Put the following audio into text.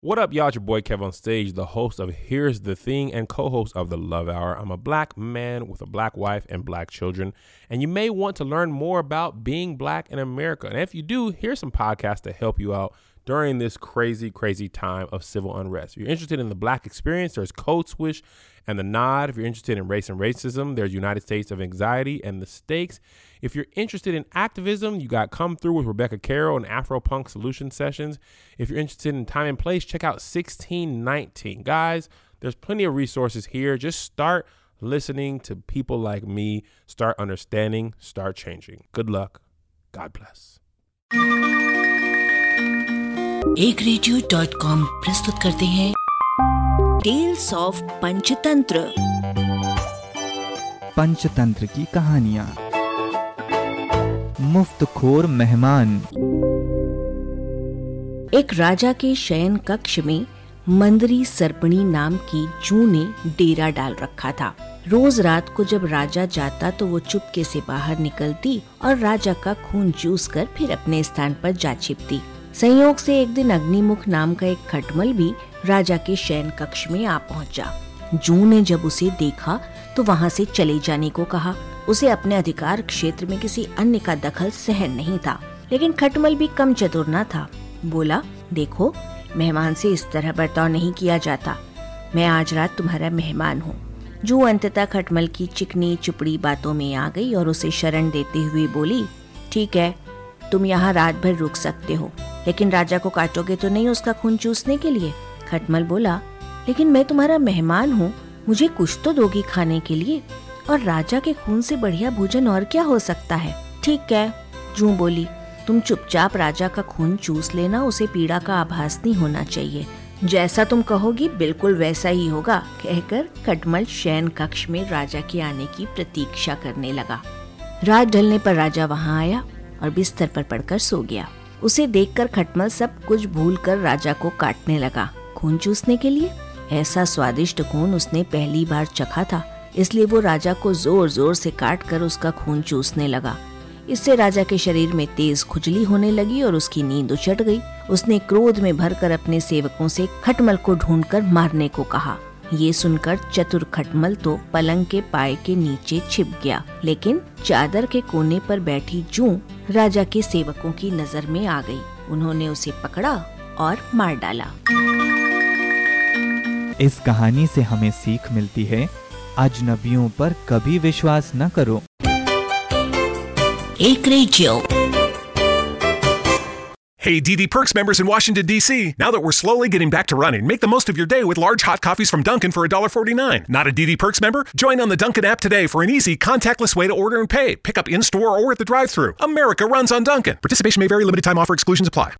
What up, y'all? It's your boy Kev on stage, the host of Here's the Thing and co host of The Love Hour. I'm a black man with a black wife and black children, and you may want to learn more about being black in America. And if you do, here's some podcasts to help you out during this crazy, crazy time of civil unrest. If you're interested in the black experience, there's Code Switch and The Nod. If you're interested in race and racism, there's United States of Anxiety and The Stakes. If you're interested in activism, you got Come Through with Rebecca Carroll and Afro Punk Solution Sessions. If you're interested in time and place, check out 1619. Guys, there's plenty of resources here. Just start listening to people like me, start understanding, start changing. Good luck. God bless. एक radio dot com प्रस्तुत करते हैं। Tales of Panchatantra Panchatantra की कहानियाँ। मुफ़्त खोर मेहमान। एक राजा के शयन कक्ष में मंदरी सर्पणी नाम की जू ने डेरा डाल रखा था। रोज रात को जब राजा जाता तो वो चुपके से बाहर निकलती और राजा का खून चूस कर फिर अपने स्थान पर जा छिपती। संयोग से एक दिन अग्निमुख नाम का एक खटमल भी राजा के शयन कक्ष में आ पहुँचा। जू ने जब उसे देखा तो वहाँ से चले जाने को कहा। उसे अपने अधिकार क्षेत्र में किसी अन्य का दखल सहन नहीं था, लेकिन खटमल भी कम चतुर न था। बोला, देखो, मेहमान से इस तरह बर्ताव नहीं किया जाता। मैं आज रात तुम्हारा मेहमान हूँ। जू अंततः खटमल की चिकनी, चुपड़ी बातों में आ गई और उसे शरण देते हुए बोली, ठीक है, तुम यहाँ रात भर रुक सकते हो। लेकिन राजा को काटोगे तो नहीं उसका खून चूसने के लिए? खटमल बोला, लेकिन मैं तुम्हारा मेहमान हूँ, मुझे कुछ तो दोगी खाने के लिए। और राजा के खून से बढ़िया भोजन और क्या हो सकता है? ठीक है, जू बोली, तुम चुपचाप राजा का खून चूस लेना, उसे पीड़ा का आभास नहीं होना चाहिए। जैसा तुम कहोगी, बिल्कुल वैसा ही होगा, कहकर खटमल शयन कक्ष में राजा के आने की प्रतीक्षा करने लगा। रात ढलने पर राजा वहाँ आया और बिस्तर पर पड़कर सो गया। उसे देखकर खटमल सब कुछ भूलकर राजा को काटने लगा। खून चूसने के लिए? ऐसा स्वादिष्ट खून उसने पहली बार चखा था, इसलिए वो राजा को ज़ोर ज़ोर से काट कर उसका खून चूसने लगा। इससे राजा के शरीर में तेज खुजली होने लगी और उसकी नींद उचट गई। उसने क्रोध में भरकर अपने सेवकों से खटमल को ढूंढकर मारने को कहा। ये सुनकर चतुर खटमल तो पलंग के पाए के नीचे छिप गया। लेकिन चादर के कोने पर बैठी जू राजा के सेवकों की नज़र में आ गई। उन्होंने उसे पकड़ा और मार डाला। इस कहानी से हमें सीख मिलती है अजनबियों पर कभी विश्वास न करो। एक radio Hey, DD Perks members in Washington, D.C. Now that we're slowly getting back to running, make the most of your day with large hot coffees from Dunkin' for $1.49. Not a DD Perks member? Join on the Dunkin' app today for an easy, contactless way to order and pay. Pick up in store or at the drive thru. America runs on Dunkin'. Participation may vary, limited time offer exclusions apply.